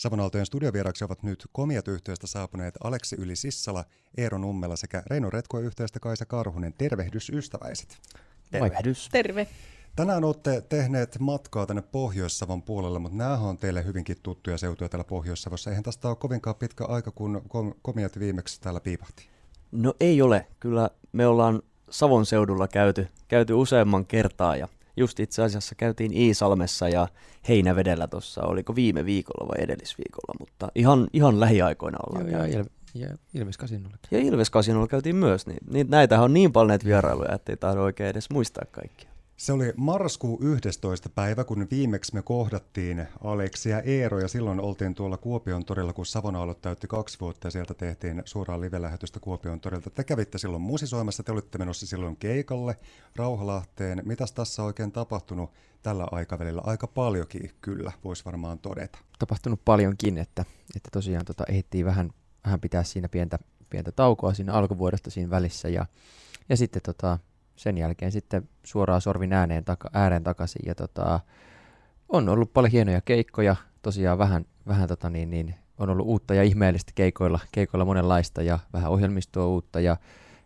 Savonaltojen studiovieraksi ovat nyt komiat yhteystä saapuneet Aleksi Yli Sissala, Eero Nummela sekä Reino Retko yhteystä Kaisa Karhunen. Tervehdys ystäväiset. Tervehdys. Terve. Tänään olette tehneet matkaa tänne Pohjois-Savon puolelle, mutta nämä on teille hyvinkin tuttuja seutuja täällä Pohjois-Savossa. Eihän tästä ole kovinkaan pitkä aika, kun komiat viimeksi täällä piipahti. No ei ole. Kyllä me ollaan Savon seudulla käyty, käyty useamman kertaa ja just itse asiassa käytiin Iisalmessa ja Heinävedellä tuossa, oliko viime viikolla vai edellisviikolla, mutta ihan, ihan lähiaikoina ollaan Joo, ja, Il- ja Ilves Kasinolla. Ja Ilves Kasinolla käytiin myös, niin, niin näitähän on niin paljon näitä vierailuja, ettei tahdo oikein edes muistaa kaikkia. Se oli marraskuun 11. päivä, kun viimeksi me kohdattiin Aleksi ja Eero, ja silloin oltiin tuolla Kuopion torilla, kun Savonaalot täytti kaksi vuotta, ja sieltä tehtiin suoraan live-lähetystä Kuopion torilta. Te kävitte silloin musisoimassa, te olitte menossa silloin keikalle Rauhalahteen. Mitäs tässä oikein tapahtunut tällä aikavälillä? Aika paljonkin kyllä, voisi varmaan todeta. Tapahtunut paljonkin, että, että tosiaan tota, ehdittiin vähän, vähän pitää siinä pientä, pientä taukoa siinä alkuvuodesta siinä välissä, ja, ja sitten tota, sen jälkeen sitten suoraan sorvin ääneen taka, ääreen takaisin. Ja tota, on ollut paljon hienoja keikkoja, tosiaan vähän, vähän tota niin, niin, on ollut uutta ja ihmeellistä keikoilla, keikoilla monenlaista ja vähän ohjelmistoa uutta ja,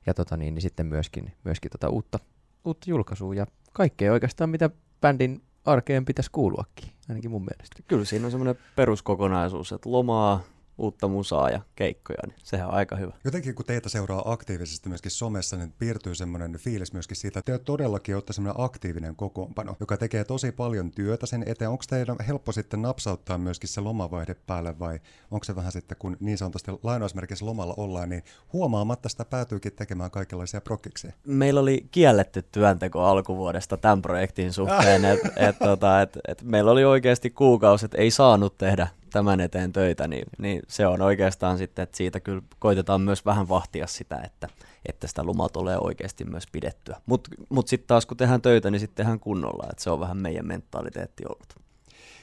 ja tota niin, niin sitten myöskin, myöskin tota uutta, uutta julkaisua ja kaikkea oikeastaan mitä bändin arkeen pitäisi kuuluakin, ainakin mun mielestä. Kyllä siinä on semmoinen peruskokonaisuus, että lomaa, uutta musaa ja keikkoja, niin sehän on aika hyvä. Jotenkin kun teitä seuraa aktiivisesti myöskin somessa, niin piirtyy semmoinen fiilis myöskin siitä, että te todellakin olette semmoinen aktiivinen kokoonpano, joka tekee tosi paljon työtä sen eteen. Onko teidän helppo sitten napsauttaa myöskin se lomavaihde päälle vai onko se vähän sitten, kun niin sanotusti lainausmerkissä lomalla ollaan, niin huomaamatta sitä päätyykin tekemään kaikenlaisia prokkiksia? Meillä oli kielletty työnteko alkuvuodesta tämän projektin suhteen, että et, tota, et, et meillä oli oikeasti kuukausi, että ei saanut tehdä tämän eteen töitä, niin, niin se on oikeastaan sitten, että siitä kyllä koitetaan myös vähän vahtia sitä, että, että sitä lomaa tulee oikeasti myös pidettyä. Mutta mut, mut sitten taas kun tehdään töitä, niin sitten tehdään kunnolla, että se on vähän meidän mentaliteetti ollut.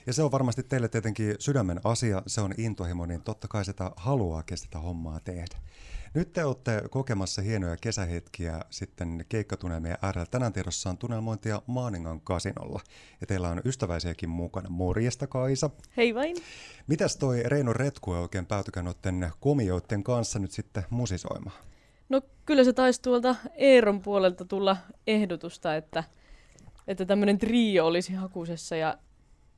Ja se on varmasti teille tietenkin sydämen asia, se on intohimo, niin totta kai sitä haluaa sitä hommaa tehdä. Nyt te olette kokemassa hienoja kesähetkiä sitten keikkatunnelmien äärellä. Tänään tiedossa on tunnelmointia Maaningan kasinolla. Ja teillä on ystäväisiäkin mukana. Morjesta Kaisa. Hei vain. Mitäs toi Reino Retku oikein päätykään noiden komioiden kanssa nyt sitten musisoimaan? No kyllä se taisi tuolta Eeron puolelta tulla ehdotusta, että, että tämmöinen trio olisi hakusessa. Ja,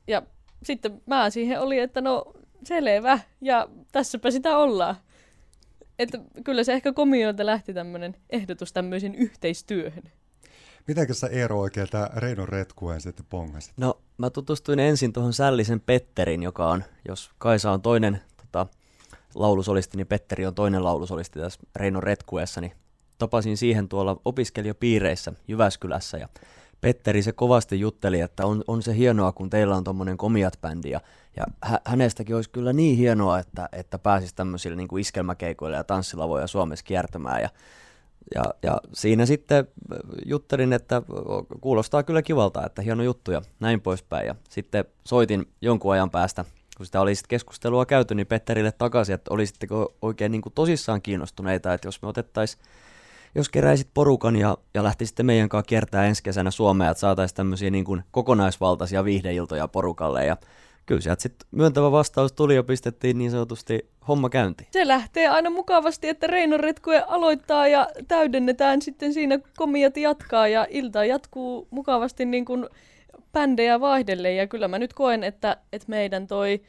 ja sitten mä siihen oli, että no selvä, ja tässäpä sitä ollaan että kyllä se ehkä komioilta lähti tämmöinen ehdotus tämmöisen yhteistyöhön. Mitenkä sä Eero oikein tämä Reino Retkuen sitten pongasit? No mä tutustuin ensin tuohon Sällisen Petterin, joka on, jos Kaisa on toinen tota, laulusolisti, niin Petteri on toinen laulusolisti tässä Reino Retkuessa, niin tapasin siihen tuolla opiskelijapiireissä Jyväskylässä ja Petteri se kovasti jutteli, että on, on se hienoa, kun teillä on tuommoinen komiat bändi ja, ja hä, hänestäkin olisi kyllä niin hienoa, että, että pääsisi tämmöisille niin iskelmäkeikoille ja tanssilavoja Suomessa kiertämään ja, ja, ja siinä sitten juttelin, että kuulostaa kyllä kivalta, että hieno juttu ja näin poispäin. Ja sitten soitin jonkun ajan päästä, kun sitä oli sitten keskustelua käyty, niin Petterille takaisin, että olisitteko oikein niin kuin tosissaan kiinnostuneita, että jos me otettaisiin jos keräisit porukan ja, ja lähtisitte meidän kanssa kiertää ensi kesänä Suomea, että saataisiin tämmöisiä niin kuin kokonaisvaltaisia viihdeiltoja porukalle ja kyllä sieltä sitten myöntävä vastaus tuli ja pistettiin niin sanotusti homma käyntiin. Se lähtee aina mukavasti, että Reino Retkue aloittaa ja täydennetään sitten siinä komiat jatkaa ja ilta jatkuu mukavasti niin kuin bändejä vaihdelle ja kyllä mä nyt koen, että, että meidän toi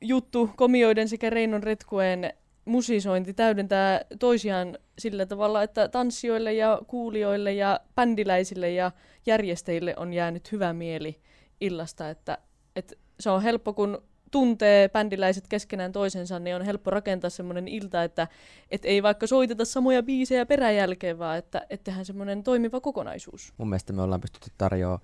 juttu komioiden sekä Reinon Retkuen musisointi täydentää toisiaan sillä tavalla, että tanssijoille ja kuulijoille ja bändiläisille ja järjestäjille on jäänyt hyvä mieli illasta, että, että se on helppo, kun tuntee bändiläiset keskenään toisensa, niin on helppo rakentaa semmoinen ilta, että et ei vaikka soiteta samoja biisejä peräjälkeen, vaan että, että tehdään semmoinen toimiva kokonaisuus. Mun mielestä me ollaan pystytty tarjoamaan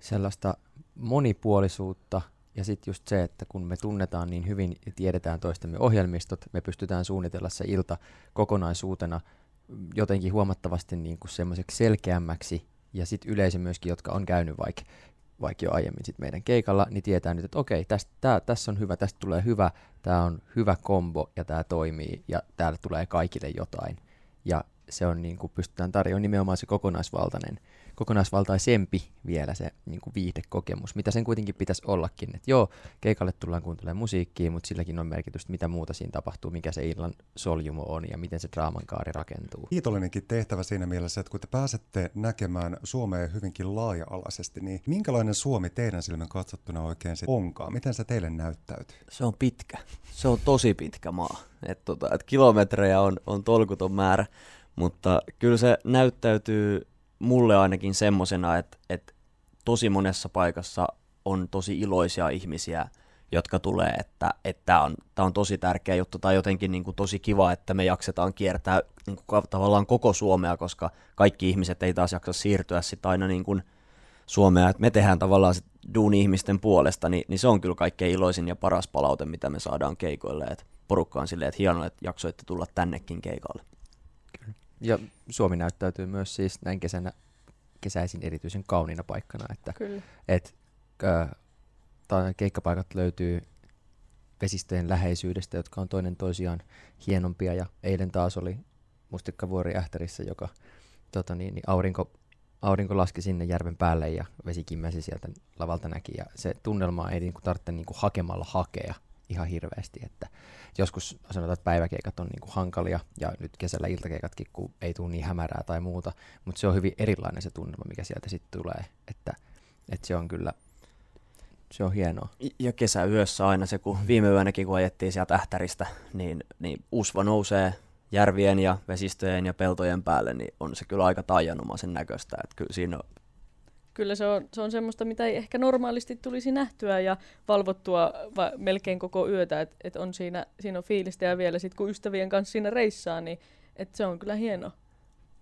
sellaista monipuolisuutta ja sitten just se, että kun me tunnetaan niin hyvin ja tiedetään toistemme ohjelmistot, me pystytään suunnitella se ilta kokonaisuutena jotenkin huomattavasti niin kuin semmoiseksi selkeämmäksi. Ja sitten yleisö myöskin, jotka on käynyt vaikka vaikka jo aiemmin sit meidän keikalla, niin tietää nyt, että okei, tästä, tää, tässä on hyvä, tästä tulee hyvä, tämä on hyvä kombo ja tämä toimii ja täällä tulee kaikille jotain. Ja se on niin kuin pystytään tarjoamaan nimenomaan se kokonaisvaltainen kokonaisvaltaisempi vielä se niin kuin viihdekokemus, mitä sen kuitenkin pitäisi ollakin. Et joo, keikalle tullaan kuuntelemaan musiikkia, mutta silläkin on merkitystä, mitä muuta siinä tapahtuu, mikä se illan soljumo on ja miten se draaman kaari rakentuu. Kiitollinenkin tehtävä siinä mielessä, että kun te pääsette näkemään Suomea hyvinkin laaja-alaisesti, niin minkälainen Suomi teidän silmän katsottuna oikein se onkaan? Miten se teille näyttäytyy? Se on pitkä. Se on tosi pitkä maa. Et tota, et kilometrejä on, on tolkuton määrä, mutta kyllä se näyttäytyy mulle ainakin semmosena, että, että tosi monessa paikassa on tosi iloisia ihmisiä, jotka tulee, että tämä on, tää on tosi tärkeä juttu. Tai jotenkin niin kuin tosi kiva, että me jaksetaan kiertää niin kuin tavallaan koko Suomea, koska kaikki ihmiset ei taas jaksa siirtyä sitten aina niin kuin Suomea, että me tehdään tavallaan sit duuni ihmisten puolesta, niin, niin se on kyllä kaikkein iloisin ja paras palaute, mitä me saadaan keikoille, että porukka on silleen, että hienoa, että jaksoitte tulla tännekin keikalle. Ja Suomi näyttäytyy myös siis näin kesänä, kesäisin erityisen kauniina paikkana, että Kyllä. et, äh, keikkapaikat löytyy vesistöjen läheisyydestä, jotka on toinen toisiaan hienompia. Ja eilen taas oli Mustikkavuori Ähtärissä, joka tota niin, niin aurinko, aurinko laski sinne järven päälle ja vesi kimmäsi sieltä lavalta näki. Ja se tunnelma ei niinku tarvitse niinku hakemalla hakea ihan hirveästi. Että joskus sanotaan, että päiväkeikat on niinku hankalia ja nyt kesällä iltakeikatkin, kun ei tule niin hämärää tai muuta, mutta se on hyvin erilainen se tunnelma, mikä sieltä sitten tulee. Että, että se on kyllä, se on hienoa. Ja kesäyössä aina se, kun viime yönäkin kun ajettiin sieltä Ähtäristä, niin, niin usva nousee järvien ja vesistöjen ja peltojen päälle, niin on se kyllä aika taianomaisen näköistä. Että kyllä siinä Kyllä se on, se on semmoista, mitä ei ehkä normaalisti tulisi nähtyä ja valvottua va- melkein koko yötä, että et on siinä, siinä on fiilistä ja vielä sitten kun ystävien kanssa siinä reissaa, niin et se on kyllä hieno.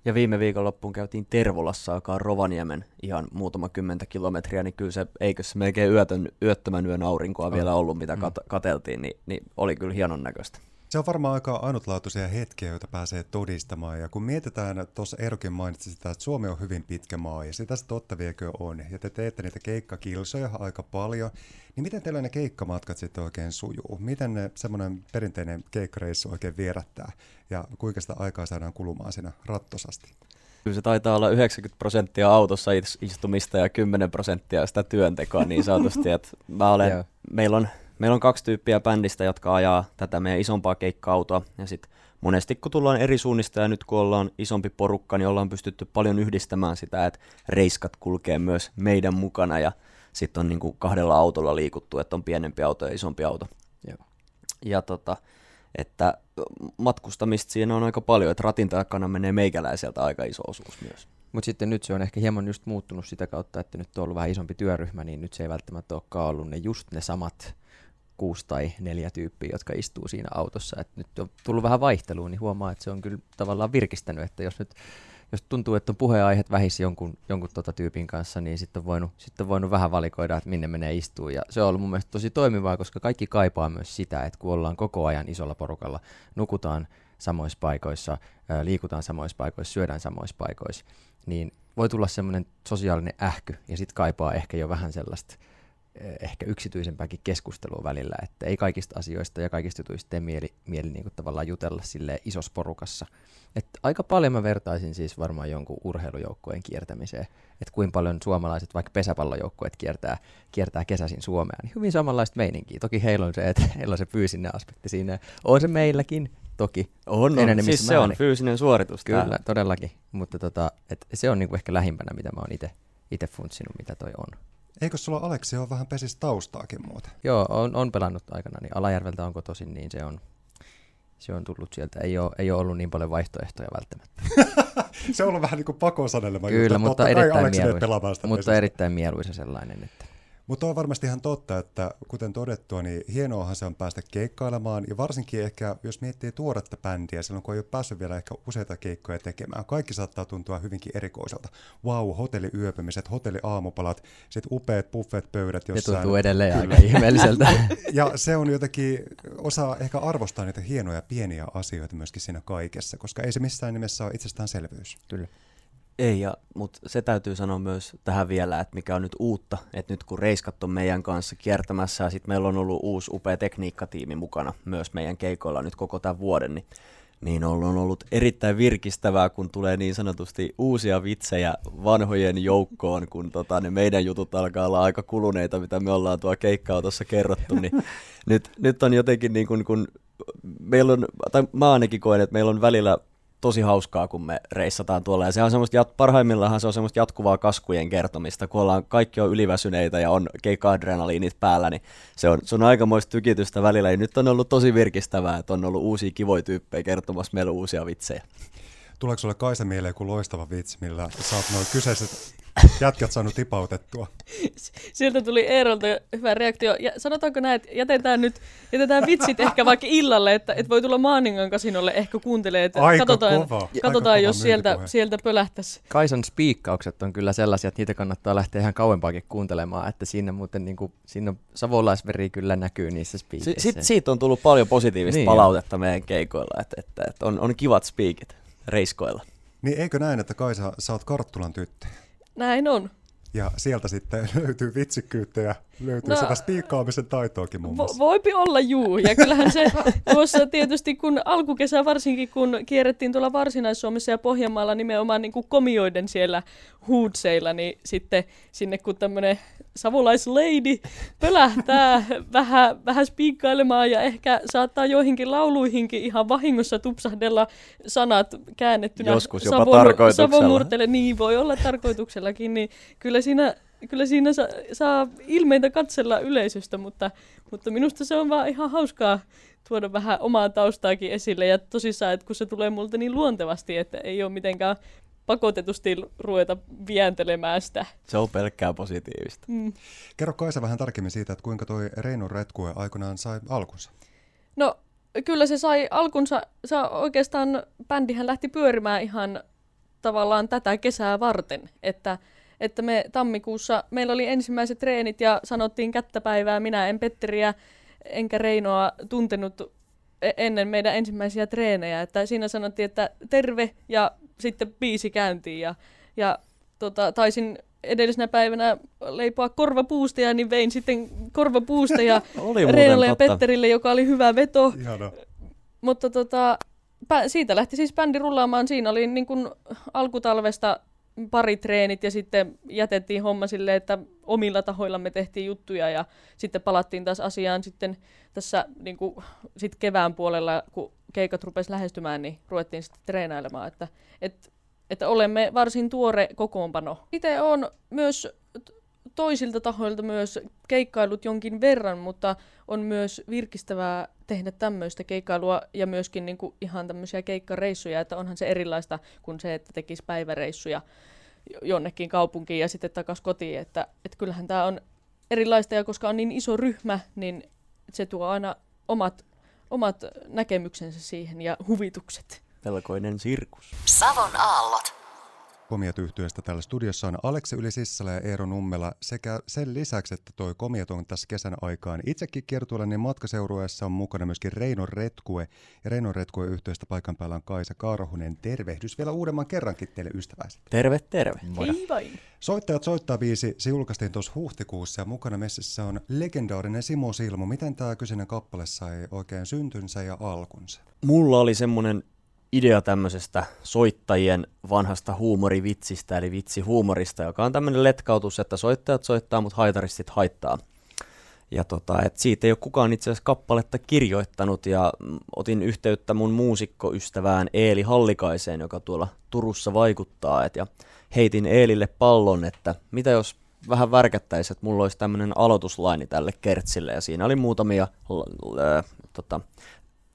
Ja viime viikonloppuun käytiin Tervolassa, joka on Rovaniemen ihan muutama kymmentä kilometriä, niin kyllä se, eikö se melkein yötön, yöttömän yön aurinkoa vielä ollut, mitä kat- kateltiin, niin, niin oli kyllä hienon näköistä. Se on varmaan aika ainutlaatuisia hetkiä, joita pääsee todistamaan. Ja kun mietitään, tuossa Eerokin mainitsi sitä, että Suomi on hyvin pitkä maa, ja sitä se totta viekö on, ja te teette niitä keikkakilsoja aika paljon, niin miten teillä ne keikkamatkat sitten oikein sujuu? Miten ne semmoinen perinteinen keikkareissu oikein vierättää, ja kuinka sitä aikaa saadaan kulumaan siinä rattosasti? Kyllä se taitaa olla 90 prosenttia autossa istumista ja 10 prosenttia sitä työntekoa niin sanotusti. että mä olen, meillä on meillä on kaksi tyyppiä bändistä, jotka ajaa tätä meidän isompaa keikka-autoa. Ja sitten monesti kun tullaan eri suunnista ja nyt kun ollaan isompi porukka, niin ollaan pystytty paljon yhdistämään sitä, että reiskat kulkee myös meidän mukana ja sitten on niinku kahdella autolla liikuttu, että on pienempi auto ja isompi auto. Joo. Ja tota, että matkustamista siinä on aika paljon, että ratin takana menee meikäläiseltä aika iso osuus myös. Mutta sitten nyt se on ehkä hieman just muuttunut sitä kautta, että nyt on ollut vähän isompi työryhmä, niin nyt se ei välttämättä olekaan ollut ne just ne samat kuusi tai neljä tyyppiä, jotka istuu siinä autossa. Et nyt on tullut vähän vaihtelua, niin huomaa, että se on kyllä tavallaan virkistänyt, että jos nyt jos tuntuu, että on puheenaiheet vähissä jonkun, jonkun tota tyypin kanssa, niin sitten on, voinut, sitten on voinut vähän valikoida, että minne menee istuu. Ja se on ollut mun mielestä tosi toimivaa, koska kaikki kaipaa myös sitä, että kun ollaan koko ajan isolla porukalla, nukutaan samoissa paikoissa, liikutaan samoissa paikoissa, syödään samoissa paikoissa, niin voi tulla semmoinen sosiaalinen ähky ja sitten kaipaa ehkä jo vähän sellaista ehkä yksityisempääkin keskustelua välillä, että ei kaikista asioista ja kaikista jutuista tee mieli, mieli niin kuin tavallaan jutella sille isossa porukassa. Et aika paljon mä vertaisin siis varmaan jonkun urheilujoukkueen kiertämiseen, että kuinka paljon suomalaiset vaikka pesäpallojoukkueet kiertää, kiertää kesäisin Suomea, niin hyvin samanlaista meininkiä. Toki heillä on se, että heillä on se fyysinen aspekti siinä, on se meilläkin, toki. On, on. siis se on fyysinen suoritus. Kyllä, täällä. todellakin, mutta tota, et se on niinku ehkä lähimpänä, mitä mä oon itse funtsinut, mitä toi on. Eikö sulla Aleksi ole vähän pesis taustaakin muuta? Joo, on, on pelannut aikana, niin Alajärveltä on kotoisin, niin se on, se on tullut sieltä. Ei ole, ei ole ollut niin paljon vaihtoehtoja välttämättä. se on ollut vähän niin kuin pakosanelema. Kyllä, mutta, erittäin, mieluisa, mutta erittäin mieluisa sellainen. Että mutta on varmasti ihan totta, että kuten todettua, niin hienoahan se on päästä keikkailemaan, ja varsinkin ehkä, jos miettii tuoretta bändiä, silloin kun ei ole päässyt vielä ehkä useita keikkoja tekemään, kaikki saattaa tuntua hyvinkin erikoiselta. Wow, hotelliyöpymiset, hotelliaamupalat, sitten upeat buffet-pöydät jossain. Se tuntuu edelleen Kyllä. aika ihmeelliseltä. ja se on jotenkin, osaa ehkä arvostaa niitä hienoja pieniä asioita myöskin siinä kaikessa, koska ei se missään nimessä ole itsestäänselvyys. Kyllä. Ei, ja, mutta se täytyy sanoa myös tähän vielä, että mikä on nyt uutta, että nyt kun Reiskat on meidän kanssa kiertämässä ja sitten meillä on ollut uusi upea tekniikkatiimi mukana myös meidän keikoilla nyt koko tämän vuoden, niin niin on ollut erittäin virkistävää, kun tulee niin sanotusti uusia vitsejä vanhojen joukkoon, kun tota, ne meidän jutut alkaa olla aika kuluneita, mitä me ollaan tuo keikkaa tuossa kerrottu, niin nyt, nyt on jotenkin niin kuin, kun meillä on, tai mä ainakin koen, että meillä on välillä tosi hauskaa, kun me reissataan tuolla. Ja se on semmoista, parhaimmillaan se on semmoista jatkuvaa kaskujen kertomista, kun ollaan, kaikki on yliväsyneitä ja on keikka-adrenaliinit päällä, niin se on, se on aikamoista tykitystä välillä. Ja nyt on ollut tosi virkistävää, että on ollut uusia kivoja tyyppejä kertomassa meille uusia vitsejä. Tuleeko sulle Kaisa mieleen joku loistava vitsi, millä sä oot noin kyseiset jätkät saanut tipautettua? Sieltä tuli Eerolta hyvä reaktio. Ja sanotaanko näin, että jätetään nyt jätetään vitsit ehkä vaikka illalle, että, että voi tulla Maaningan kasinolle ehkä kuuntelee, että Aika katsotaan, kova. katsotaan Aika jos kova sieltä, sieltä pölähtäisi. Kaisan spiikkaukset on kyllä sellaisia, että niitä kannattaa lähteä ihan kauempaakin kuuntelemaan, että siinä muuten niin kuin, siinä on savolaisveri kyllä näkyy niissä Si- spiikeissä. sit, siitä on tullut paljon positiivista Niin palautetta meidän keikoilla, että, että, että on, on kivat speakit reiskoilla. Niin eikö näin, että Kaisa, sä oot Karttulan tyttö? Näin on. Ja sieltä sitten löytyy vitsikkyyttä ja löytyy No, sitä spiikkaamisen taitoakin muun Vo- muassa. voipi olla juu. Ja kyllähän se tuossa tietysti, kun alkukesä varsinkin, kun kierrettiin tuolla Varsinais-Suomessa ja Pohjanmaalla nimenomaan niin kuin komioiden siellä huudseilla, niin sitten sinne kun tämmöinen savolaislady pölähtää vähän, vähän spiikkailemaan ja ehkä saattaa joihinkin lauluihinkin ihan vahingossa tupsahdella sanat käännettynä Joskus jopa tarkoituksella. savomurteelle. Niin voi olla tarkoituksellakin, niin kyllä siinä, kyllä siinä sa, saa ilmeitä katsella yleisöstä, mutta, mutta minusta se on vaan ihan hauskaa tuoda vähän omaa taustaakin esille ja tosissaan, että kun se tulee multa niin luontevasti, että ei ole mitenkään pakotetusti ruveta vientelemään sitä. Se on pelkkää positiivista. Mm. Kerro Kaisa vähän tarkemmin siitä, että kuinka toi Reino Retkue aikoinaan sai alkunsa. No kyllä se sai alkunsa, se oikeastaan bändihän lähti pyörimään ihan tavallaan tätä kesää varten, että, että me tammikuussa, meillä oli ensimmäiset treenit ja sanottiin kättäpäivää, minä en Petteriä enkä Reinoa tuntenut e- ennen meidän ensimmäisiä treenejä, että siinä sanottiin, että terve ja sitten biisi käyntiin ja, ja tota, taisin edellisenä päivänä leipoa korvapuusteja, niin vein sitten korvapuusteja Reinalle ja. Petterille, joka oli hyvä veto. Ihana. Mutta tota, siitä lähti siis bändi rullaamaan. Siinä oli niin kuin alkutalvesta pari treenit ja sitten jätettiin homma silleen, että omilla tahoillamme tehtiin juttuja ja sitten palattiin taas asiaan sitten tässä niin kuin, sit kevään puolella, kun keikat rupesi lähestymään, niin ruvettiin sitten treenailemaan, että, että, että olemme varsin tuore kokoonpano. Itse on myös toisilta tahoilta myös keikkailut jonkin verran, mutta on myös virkistävää tehdä tämmöistä keikkailua ja myöskin niin kuin ihan tämmöisiä keikkareissuja, että onhan se erilaista kuin se, että tekisi päiväreissuja jo- jonnekin kaupunkiin ja sitten takaisin kotiin, että, että kyllähän tämä on erilaista ja koska on niin iso ryhmä, niin se tuo aina omat, omat näkemyksensä siihen ja huvitukset. Melkoinen sirkus. Savon aallot. Komiat yhtyeestä täällä studiossa on Aleksi Yli-Sissala ja Eero Nummela sekä sen lisäksi, että toi Komiat on tässä kesän aikaan itsekin kiertueella, niin matkaseurueessa on mukana myöskin Reino Retkue ja Reino Retkue yhtyeestä paikan päällä on Kaisa Karhunen. Tervehdys vielä uudemman kerrankin teille ystäväiset. Terve, terve. Ei vain. Soittajat soittaa biisi, se julkaistiin tuossa huhtikuussa ja mukana messissä on legendaarinen Simo Silmo. Miten tämä kyseinen kappale sai oikein syntynsä ja alkunsa? Mulla oli semmonen idea tämmöisestä soittajien vanhasta huumorivitsistä, eli vitsihuumorista, joka on tämmöinen letkautus, että soittajat soittaa, mutta haitaristit haittaa. Ja tota, et siitä ei ole kukaan itse asiassa kappaletta kirjoittanut, ja otin yhteyttä mun muusikkoystävään Eeli Hallikaiseen, joka tuolla Turussa vaikuttaa, et, ja heitin Eelille pallon, että mitä jos vähän värkättäisiin, että mulla olisi tämmöinen aloituslaini tälle kertsille, ja siinä oli muutamia ö, tota,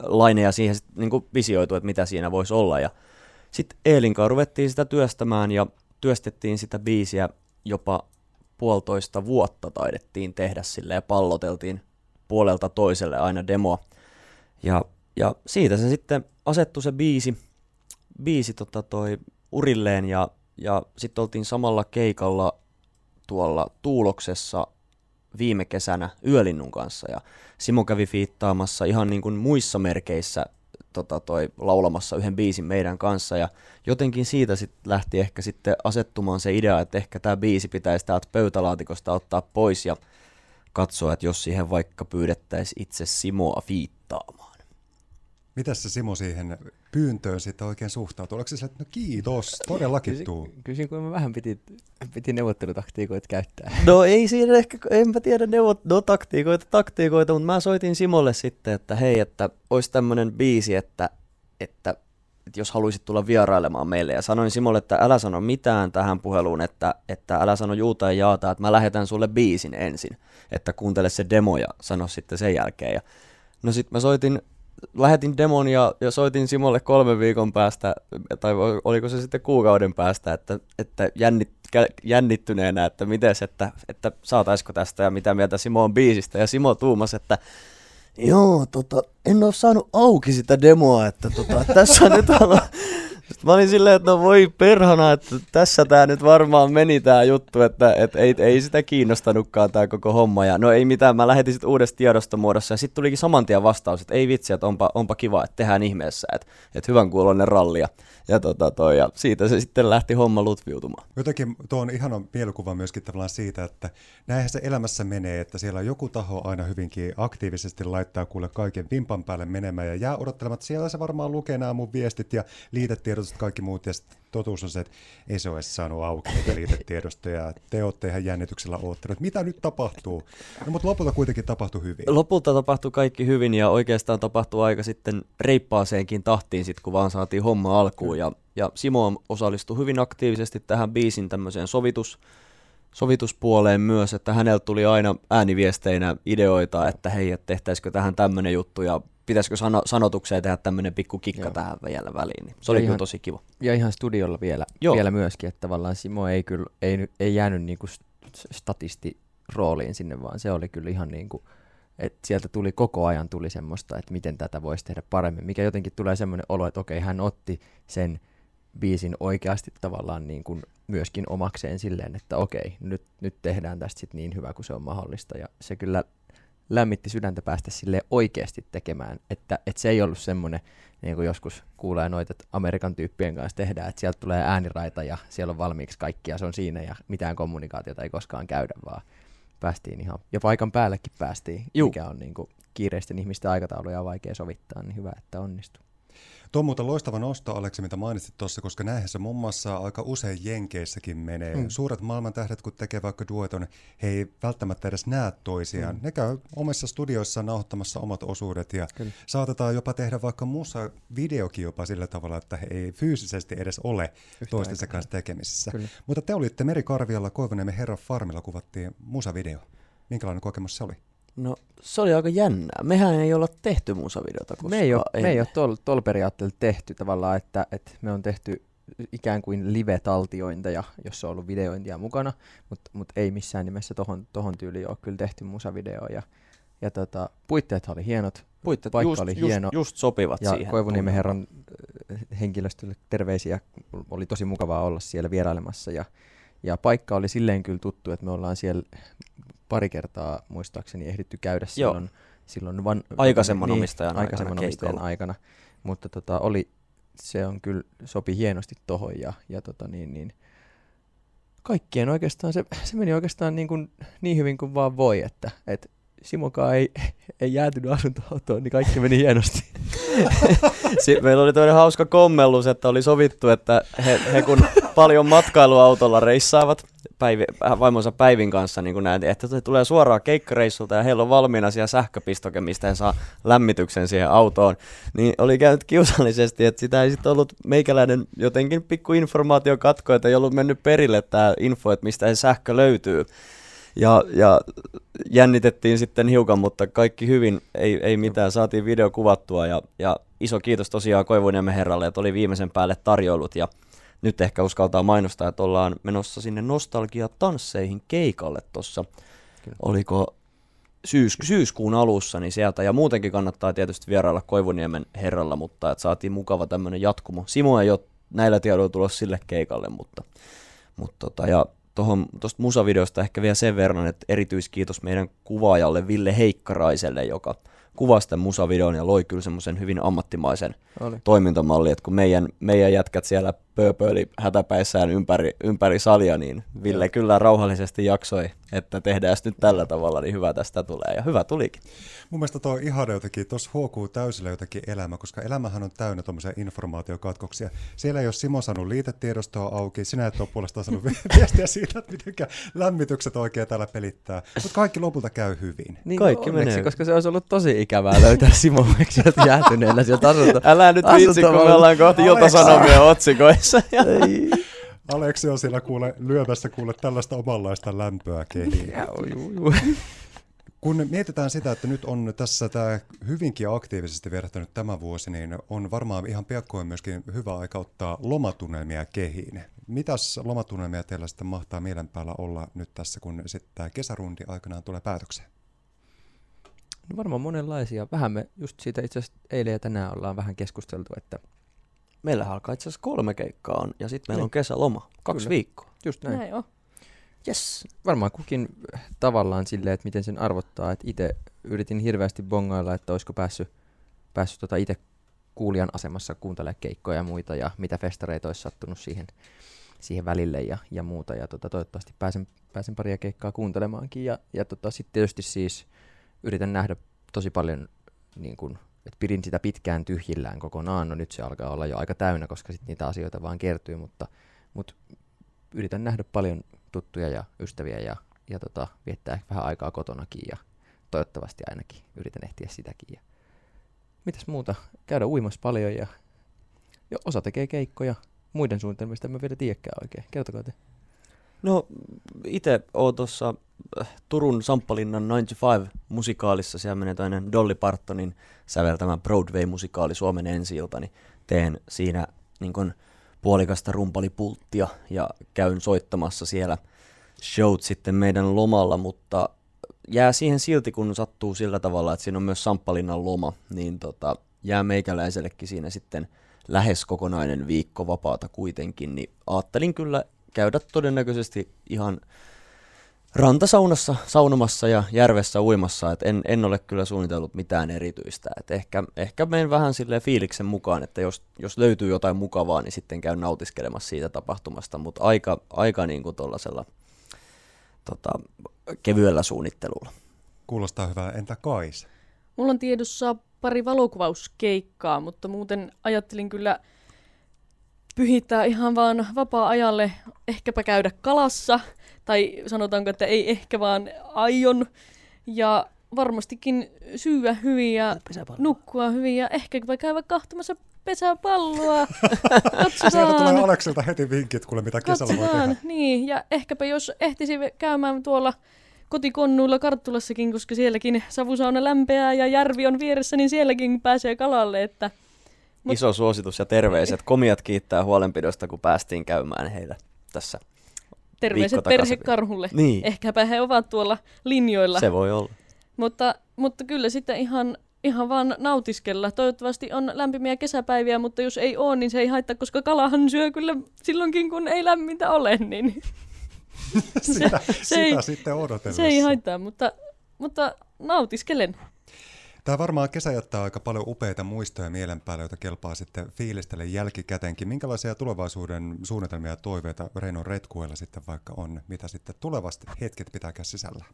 laineja siihen sit, niin visioitu, että mitä siinä voisi olla. Ja sitten Eelin kanssa ruvettiin sitä työstämään ja työstettiin sitä biisiä jopa puolitoista vuotta taidettiin tehdä sille ja palloteltiin puolelta toiselle aina demoa. Ja, ja siitä se sitten asettui se biisi, biisi tota toi urilleen ja, ja sitten oltiin samalla keikalla tuolla Tuuloksessa viime kesänä Yölinnun kanssa ja Simo kävi fiittaamassa ihan niin kuin muissa merkeissä tota, toi, laulamassa yhden biisin meidän kanssa ja jotenkin siitä sit lähti ehkä sitten asettumaan se idea, että ehkä tämä biisi pitäisi täältä pöytälaatikosta ottaa pois ja katsoa, että jos siihen vaikka pyydettäisiin itse Simoa fiittaamaan. Mitäs se Simo siihen pyyntöön sitten oikein suhtautuu? Oliko se sille, että no kiitos, todellakin Kysin, tuu? kysin, kun mä vähän piti, piti neuvottelutaktiikoita käyttää. No ei siinä ehkä, enpä tiedä neuvot, no taktiikoita, taktiikoita, mutta mä soitin Simolle sitten, että hei, että olisi tämmöinen biisi, että, että, että jos haluaisit tulla vierailemaan meille. Ja sanoin Simolle, että älä sano mitään tähän puheluun, että, että älä sano juuta ja jaata, että mä lähetän sulle biisin ensin, että kuuntele se demo ja sano sitten sen jälkeen. Ja no sitten mä soitin lähetin demon ja, ja soitin Simolle kolmen viikon päästä, tai oliko se sitten kuukauden päästä, että, että jännit, jännittyneenä, että mites, että, että saataisiko tästä ja mitä mieltä Simo on biisistä. Ja Simo tuumas, että joo, tota, en ole saanut auki sitä demoa, että tota, tässä nyt on sitten mä olin silleen, että no voi perhana, että tässä tämä nyt varmaan meni tämä juttu, että, että ei, ei sitä kiinnostanutkaan tämä koko homma. Ja no ei mitään, mä lähetin sitten uudessa tiedostomuodossa ja sitten tulikin saman tien vastaus, että ei vitsi, että onpa, onpa kiva, että tehdään ihmeessä, että, että hyvän kuulonen rallia. Ja, tota toi, ja siitä se sitten lähti homma lutviutumaan. Jotenkin tuo on ihana mielikuva myöskin tavallaan siitä, että näinhän se elämässä menee, että siellä joku taho aina hyvinkin aktiivisesti laittaa kuule kaiken vimpan päälle menemään ja jää odottelemaan, että siellä se varmaan lukee nämä mun viestit ja liitetiedotukset kaikki muut ja totuus on se, että ei se ole saanut auki niitä liitetiedostoja. Te olette ihan jännityksellä oottelut, mitä nyt tapahtuu. No, mutta lopulta kuitenkin tapahtui hyvin. Lopulta tapahtui kaikki hyvin ja oikeastaan tapahtui aika sitten reippaaseenkin tahtiin, sit, kun vaan saatiin homma alkuun. Ja, ja Simo osallistui hyvin aktiivisesti tähän biisin tämmöiseen sovitus, sovituspuoleen myös, että häneltä tuli aina ääniviesteinä ideoita, että hei, että tehtäisikö tähän tämmöinen juttu ja pitäisikö sano, sanotukseen tehdä tämmöinen pikku kikka Joo. tähän vielä väliin. Niin se ja oli ihan, kyllä tosi kiva. Ja ihan studiolla vielä, Joo. vielä myöskin, että tavallaan Simo ei kyllä ei, ei jäänyt niinku statisti rooliin sinne, vaan se oli kyllä ihan niin kuin, että sieltä tuli koko ajan tuli semmoista, että miten tätä voisi tehdä paremmin, mikä jotenkin tulee semmoinen olo, että okei, hän otti sen biisin oikeasti tavallaan niin kuin myöskin omakseen silleen, että okei, nyt, nyt tehdään tästä sit niin hyvä kuin se on mahdollista, ja se kyllä lämmitti sydäntä päästä sille oikeasti tekemään, että, että se ei ollut semmoinen, niin kuin joskus kuulee noita, että Amerikan tyyppien kanssa tehdään, että sieltä tulee ääniraita ja siellä on valmiiksi kaikki ja se on siinä ja mitään kommunikaatiota ei koskaan käydä, vaan päästiin ihan, ja paikan päällekin päästiin, Juh. mikä on niin kuin kiireisten ihmisten aikatauluja on vaikea sovittaa, niin hyvä, että onnistuu. Tuo on muuten loistava nosto, Aleksi, mitä mainitsit tuossa, koska näinhän se muun muassa aika usein Jenkeissäkin menee. Mm. Suuret maailman tähdet, kun tekee vaikka dueton, he ei välttämättä edes näe toisiaan. Mm. Ne käy omissa studioissaan nauhoittamassa omat osuudet ja Kyllä. saatetaan jopa tehdä vaikka muussa videokin jopa sillä tavalla, että he ei fyysisesti edes ole Yhtä toistensa kanssa tekemisissä. Kyllä. Mutta te olitte Merikarvialla Koivuniemen Herran Farmilla kuvattiin musavideo. Minkälainen kokemus se oli? No se oli aika jännää. Mehän ei olla tehty musavideota koskaan. Me ei ole, me ei ole tol, tol periaatteella tehty tavallaan, että, että me on tehty ikään kuin live-taltiointeja, jossa on ollut videointia mukana, mutta mut ei missään nimessä tohon, tohon tyyliin ole kyllä tehty musavideo. Ja, ja tota, puitteet oli hienot, Puitteet paikka just, oli just, hieno. Just sopivat ja siihen. Koivuniemen herran äh, henkilöstölle terveisiä. Oli tosi mukavaa olla siellä vierailemassa ja, ja paikka oli silleen kyllä tuttu, että me ollaan siellä pari kertaa muistaakseni ehditty käydä silloin, silloin van, aikaisemman niin, omistajan, aikaisemman aikana, omistajan aikana. Mutta tota, oli, se on kyllä sopi hienosti tohon ja, ja tota, niin, niin, kaikkien oikeastaan, se, se meni oikeastaan niin, kuin, niin hyvin kuin vaan voi, että et Simokaan ei, ei jäätynyt asuntoautoon, niin kaikki meni hienosti. Meillä oli toinen hauska kommellus, että oli sovittu, että he, he kun paljon matkailuautolla reissaavat päivi, vaimonsa Päivin kanssa, niin kuin näin, että se tulee suoraan keikkareissulta ja heillä on valmiina siellä sähköpistoke, mistä he saa lämmityksen siihen autoon, niin oli käynyt kiusallisesti, että sitä ei sitten ollut meikäläinen jotenkin pikku informaatio katko, että ei ollut mennyt perille tämä info, että mistä se sähkö löytyy. Ja, ja jännitettiin sitten hiukan, mutta kaikki hyvin, ei, ei mitään, saatiin video kuvattua ja, ja iso kiitos tosiaan Koivuniemen herralle, että oli viimeisen päälle tarjoilut ja nyt ehkä uskaltaa mainostaa, että ollaan menossa sinne nostalgia-tansseihin keikalle tuossa. Oliko syys, syyskuun alussa, niin sieltä, ja muutenkin kannattaa tietysti vierailla Koivuniemen herralla, mutta että saatiin mukava tämmöinen jatkumo. Simo ei ole näillä tiedoilla tulossa sille keikalle, mutta, mutta tota, ja tuosta musavideosta ehkä vielä sen verran, että erityiskiitos meidän kuvaajalle Ville Heikkaraiselle, joka kuvasi tämän musavideon ja loi kyllä semmoisen hyvin ammattimaisen Oli. toimintamalli, että kun meidän, meidän jätkät siellä pööpöili hätäpäissään ympäri, ympäri salia, niin Ville kyllä rauhallisesti jaksoi, että tehdään nyt tällä tavalla, niin hyvä tästä tulee. Ja hyvä tulikin. Mun mielestä tuo ihana jotenkin, tuossa huokuu täysillä jotenkin elämä, koska elämähän on täynnä tuommoisia informaatiokatkoksia. Siellä ei ole Simo saanut liitetiedostoa auki, sinä et ole puolestaan saanut viestiä siitä, että miten lämmitykset oikein täällä pelittää. Mutta kaikki lopulta käy hyvin. Niin Kaikki onneksi, menee. koska se olisi ollut tosi ikävää löytää Simo sieltä jäätyneenä sieltä asunto. Älä nyt viitsi, kun me ollaan kohta Aleksi. iltasanomien otsikoissa. Ja Aleksi on siellä kuule, lyömässä kuule tällaista omanlaista lämpöä kehiin. Joo, joo, joo. Kun mietitään sitä, että nyt on tässä tämä hyvinkin aktiivisesti vierähtänyt tämä vuosi, niin on varmaan ihan piakkoin myöskin hyvä aika ottaa lomatunnelmia kehiin. Mitäs lomatunnelmia teillä sitten mahtaa mielen päällä olla nyt tässä, kun sitten tämä kesärundi aikanaan tulee päätökseen? No varmaan monenlaisia. Vähän me just siitä itse asiassa eilen ja tänään ollaan vähän keskusteltu, että meillähän alkaa itse asiassa kolme keikkaa on, ja sitten meillä Niin. on kesäloma. Kaksi Kyllä. viikkoa. just näin. Näin on. Yes. Varmaan kukin äh, tavallaan silleen, että miten sen arvottaa. Että itse yritin hirveästi bongailla, että olisiko päässyt, päässyt tota itse kuulijan asemassa kuuntelemaan keikkoja ja muita ja mitä festareita olisi sattunut siihen, siihen välille ja, ja muuta. Ja tota, toivottavasti pääsen, pääsen paria keikkaa kuuntelemaankin. Ja, ja tota, sitten tietysti siis yritän nähdä tosi paljon, niin kun, että pidin sitä pitkään tyhjillään kokonaan. No nyt se alkaa olla jo aika täynnä, koska sitten niitä asioita vaan kertyy, mutta, mutta yritän nähdä paljon tuttuja ja ystäviä ja, ja tota, viettää vähän aikaa kotonakin ja toivottavasti ainakin yritän ehtiä sitäkin. Ja mitäs muuta? Käydä uimassa paljon ja, ja osa tekee keikkoja. Muiden suunnitelmista en mä vielä tiedäkään oikein. Kertokaa te. No, itse oon tuossa Turun Samppalinnan 95 musikaalissa, siellä menee toinen Dolly Partonin säveltämä Broadway-musikaali Suomen ensi niin teen siinä niin kun, puolikasta rumpalipulttia ja käyn soittamassa siellä showt sitten meidän lomalla, mutta jää siihen silti, kun sattuu sillä tavalla, että siinä on myös Samppalinnan loma, niin tota, jää meikäläisellekin siinä sitten lähes kokonainen viikko vapaata kuitenkin, niin ajattelin kyllä käydä todennäköisesti ihan rantasaunassa saunomassa ja järvessä uimassa, että en, en ole kyllä suunnitellut mitään erityistä. Et ehkä, ehkä menen vähän sille fiiliksen mukaan, että jos, jos löytyy jotain mukavaa, niin sitten käyn nautiskelemassa siitä tapahtumasta, mutta aika, aika niin kuin tuollaisella tota, kevyellä suunnittelulla. Kuulostaa hyvää. Entä Kais? Mulla on tiedossa pari valokuvauskeikkaa, mutta muuten ajattelin kyllä pyhittää ihan vaan vapaa-ajalle ehkäpä käydä kalassa, tai sanotaanko, että ei ehkä vaan aion, ja varmastikin syyä hyvin ja nukkua hyvin ja ehkäpä käydä kahtomassa pesäpalloa. Sieltä tulee Katsotaan. Aleksilta heti vinkit, kuule mitä kesällä voi tehdä. Katsotaan, niin. Ja ehkäpä jos ehtisi käymään tuolla kotikonnuilla Karttulassakin, koska sielläkin savusauna lämpeää ja järvi on vieressä, niin sielläkin pääsee kalalle, että Mut- Iso suositus ja terveiset. Komiat kiittää huolenpidosta, kun päästiin käymään heillä tässä. Terveiset perhekarhulle. Niin, Ehkäpä he ovat tuolla linjoilla, se voi olla. mutta, mutta kyllä sitten ihan, ihan vaan nautiskella. Toivottavasti on lämpimiä kesäpäiviä, mutta jos ei ole, niin se ei haittaa, koska kalahan syö kyllä silloinkin, kun ei lämmintä ole, niin sitä, se ei- sitä sitten odotellessa. se ei haittaa, mutta, mutta nautiskelen. Tämä varmaan kesä jättää aika paljon upeita muistoja mielen päälle, joita kelpaa sitten fiilistellä jälkikäteenkin. Minkälaisia tulevaisuuden suunnitelmia ja toiveita Reinon retkuilla sitten vaikka on, mitä sitten tulevasti hetket pitääkään sisällä?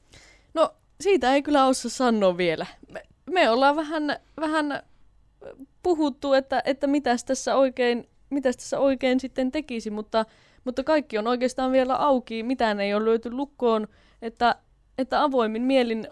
No, siitä ei kyllä osaa sanoa vielä. Me, me ollaan vähän, vähän puhuttu, että, että mitäs tässä oikein, mitäs tässä oikein sitten tekisi, mutta, mutta kaikki on oikeastaan vielä auki. Mitään ei ole löyty lukkoon, että, että avoimin mielin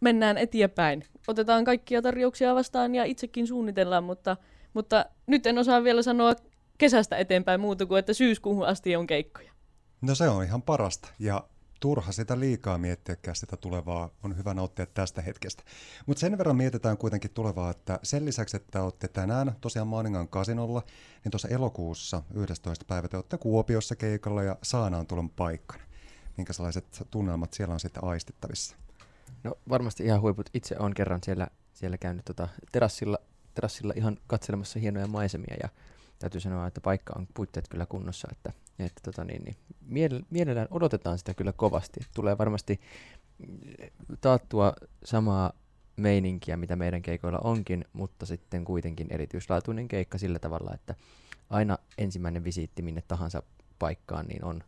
mennään eteenpäin. Otetaan kaikkia tarjouksia vastaan ja itsekin suunnitellaan, mutta, mutta nyt en osaa vielä sanoa kesästä eteenpäin muuta kuin, että syyskuuhun asti on keikkoja. No se on ihan parasta ja turha sitä liikaa miettiäkään sitä tulevaa, on hyvä nauttia tästä hetkestä. Mutta sen verran mietitään kuitenkin tulevaa, että sen lisäksi, että olette tänään tosiaan Maaningan kasinolla, niin tuossa elokuussa 11. päivä te olette Kuopiossa keikalla ja Saanaan tulon paikkana. Minkälaiset tunnelmat siellä on sitten aistittavissa? No varmasti ihan huiput. Itse on kerran siellä, siellä käynyt tota, terassilla, terassilla ihan katselemassa hienoja maisemia ja täytyy sanoa, että paikka on puitteet kyllä kunnossa, että, että tota niin, niin miele- mielellään odotetaan sitä kyllä kovasti. Tulee varmasti mm, taattua samaa meininkiä, mitä meidän keikoilla onkin, mutta sitten kuitenkin erityislaatuinen keikka sillä tavalla, että aina ensimmäinen visiitti minne tahansa paikkaan niin on,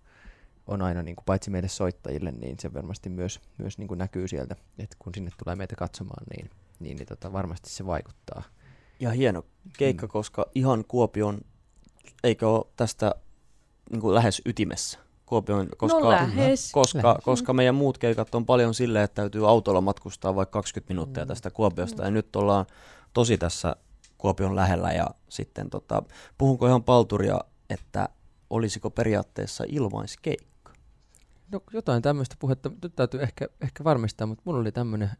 on aina niin kuin paitsi meille soittajille, niin se varmasti myös, myös niin kuin näkyy sieltä, että kun sinne tulee meitä katsomaan, niin, niin, niin tota, varmasti se vaikuttaa. Ja hieno keikka, mm. koska ihan Kuopion, eikö ole tästä niin kuin lähes ytimessä? Kuopion, koska, no lähes. Koska, lähes. koska meidän muut keikat on paljon silleen, että täytyy autolla matkustaa vaikka 20 minuuttia mm. tästä Kuopiosta. Mm. Ja nyt ollaan tosi tässä Kuopion lähellä. Ja sitten tota, puhunko ihan palturia, että olisiko periaatteessa ilmaiskeikka? No jotain tämmöistä puhetta nyt täytyy ehkä, ehkä varmistaa, mutta mulla oli tämmöinen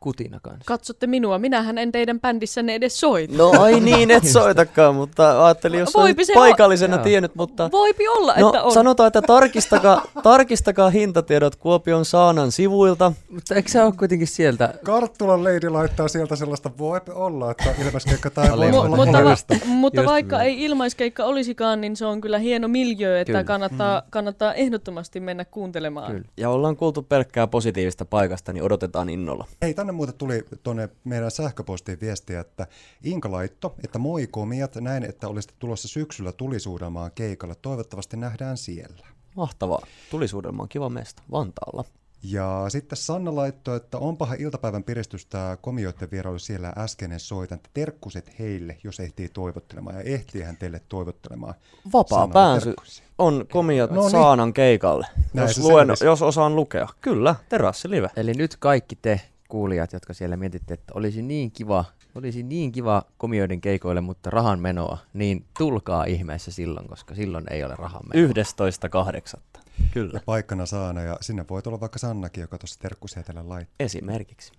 kutina kanssa. Katsotte minua, minähän en teidän bändissänne edes soita. No ai niin, et soitakaan, mutta ajattelin, jos Voipi se paikallisena o- tiennyt, mutta... Voipi olla, no, että on. sanotaan, että tarkistakaa, tarkistakaa hintatiedot Kuopion Saanan sivuilta. Mutta eikö se ole kuitenkin sieltä? Karttulan leidi laittaa sieltä sellaista, voi olla, että ilmaiskeikka tai voi olla mutta, va- mutta vaikka niin. ei ilmaiskeikka olisikaan, niin se on kyllä hieno miljö, että kannattaa, mm. kannattaa ehdottomasti mennä kuuntelemaan. Kyllä. Ja ollaan kuultu pelkkää positiivista paikasta, niin odotetaan innolla. Ei, tänne muuten tuli tuonne meidän sähköpostiin viestiä, että Inka laitto, että moi komiat, näin, että olisitte tulossa syksyllä tulisuudelmaan keikalle. Toivottavasti nähdään siellä. Mahtavaa. Tulisuudelmaan kiva mesta Vantaalla. Ja sitten Sanna laittoi, että onpahan iltapäivän piristys tämä komioiden vierailu siellä äskeinen soitan. Terkkuset heille, jos ehtii toivottelemaan. Ja ehtii hän teille toivottelemaan. Vapaa Sanna, pääsy terkkusia. on komiot no niin. Saanan keikalle, Näin jos, luen, jos osaan lukea. Kyllä, terassi live. Eli nyt kaikki te kuulijat, jotka siellä mietitte, että olisi niin kiva, olisi niin kiva komioiden keikoille, mutta rahan menoa, niin tulkaa ihmeessä silloin, koska silloin ei ole rahan menoa. 11.8. Kyllä. Ja paikkana saana, ja sinne voi olla vaikka Sannakin, joka tuossa terkkusia tälle laittaa. Esimerkiksi.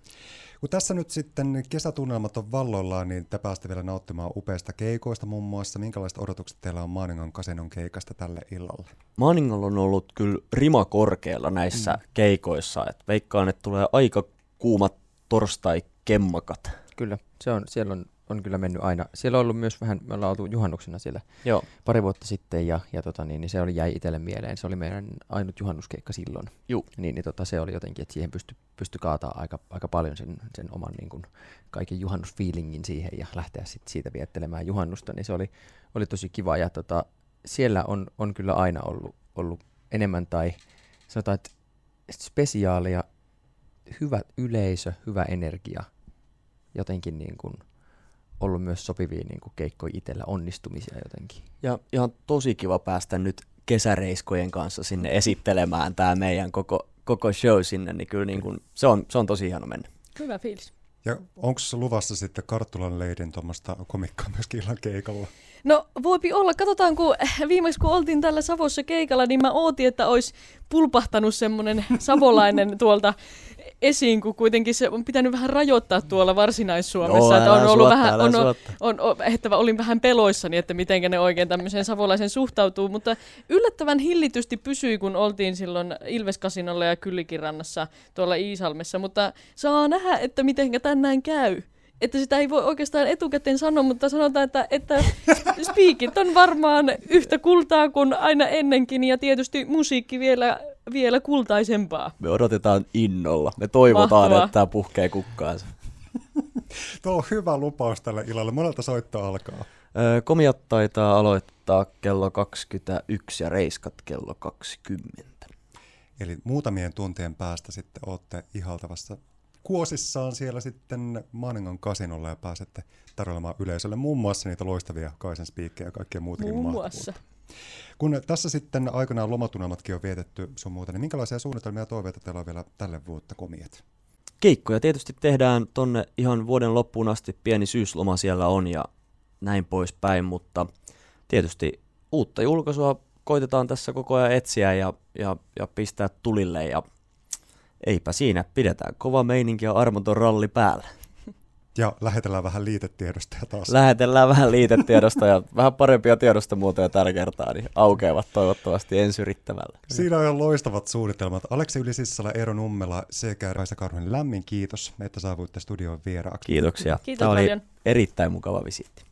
Kun tässä nyt sitten kesätunnelmat on valloillaan, niin te päästä vielä nauttimaan upeista keikoista muun muassa. Minkälaiset odotukset teillä on Maaningon kasenon keikasta tälle illalle? Maaningolla on ollut kyllä rima korkealla näissä mm. keikoissa. Et veikkaan, että tulee aika kuumat torstai-kemmakat. Kyllä, se on, siellä on, on kyllä mennyt aina. Siellä on ollut myös vähän, me ollaan oltu juhannuksena siellä Joo. pari vuotta sitten ja, ja tota, niin, niin se oli, jäi itselle mieleen. Se oli meidän ainut juhannuskeikka silloin. Juu. Niin, niin tota, se oli jotenkin, että siihen pystyi pysty kaataa aika, aika paljon sen, sen oman niin kuin, kaiken juhannusfiilingin siihen ja lähteä sit siitä viettelemään juhannusta, niin se oli, oli tosi kiva. Ja tota, siellä on, on kyllä aina ollut, ollut enemmän tai sanotaan, että spesiaalia hyvä yleisö, hyvä energia, jotenkin niin kuin ollut myös sopivia niin kuin keikkoja itsellä, onnistumisia jotenkin. Ja ihan tosi kiva päästä nyt kesäreiskojen kanssa sinne esittelemään tämä meidän koko, koko show sinne, niin kyllä niin kuin, se, on, se on tosi hieno mennä. Hyvä fiilis. Ja onko luvassa sitten Karttulan leidin tuommoista komikkaa myöskin illan keikalla? No voipi olla. Katsotaan, kun viimeksi kun oltiin tällä Savossa keikalla, niin mä ootin, että olisi pulpahtanut semmoinen savolainen tuolta esiin, kun kuitenkin se on pitänyt vähän rajoittaa tuolla Varsinais-Suomessa. että on ollut suotta, vähän, on, on, on, on, että olin vähän peloissani, että miten ne oikein tämmöiseen savolaisen suhtautuu, mutta yllättävän hillittysti pysyi, kun oltiin silloin Ilveskasinolla ja Kyllikirannassa tuolla Iisalmessa, mutta saa nähdä, että miten tänään käy että sitä ei voi oikeastaan etukäteen sanoa, mutta sanotaan, että, että spiikit on varmaan yhtä kultaa kuin aina ennenkin ja tietysti musiikki vielä, vielä kultaisempaa. Me odotetaan innolla. Me toivotaan, Mahtavaa. että tämä puhkee kukkaansa. Tuo on hyvä lupaus tälle illalle. Monelta soitto alkaa? komiat taitaa aloittaa kello 21 ja reiskat kello 20. Eli muutamien tuntien päästä sitten olette ihaltavassa kuosissaan siellä sitten Maaningon kasinolla ja pääsette tarjoamaan yleisölle muun muassa niitä loistavia Kaisen spiikkejä ja kaikkea muutakin Muun muassa. Kun tässä sitten aikanaan lomatunnelmatkin on vietetty sun muuta, niin minkälaisia suunnitelmia ja toiveita teillä on vielä tälle vuotta komiet? Keikkoja tietysti tehdään tonne ihan vuoden loppuun asti, pieni syysloma siellä on ja näin poispäin, mutta tietysti uutta julkaisua koitetaan tässä koko ajan etsiä ja, ja, ja pistää tulille ja eipä siinä, pidetään kova meininki ja armoton ralli päällä. Ja lähetellään vähän liitetiedostoja taas. Lähetellään vähän liitetiedosta ja vähän parempia tiedostomuotoja tällä kertaa, niin aukeavat toivottavasti ensyrittävällä. Siinä on loistavat suunnitelmat. Aleksi Ylisissala, Eero Nummela sekä Raisa Karhunen, lämmin kiitos, että saavuitte studioon vieraaksi. Kiitoksia. Kiitos Tämä paljon. oli erittäin mukava visiitti.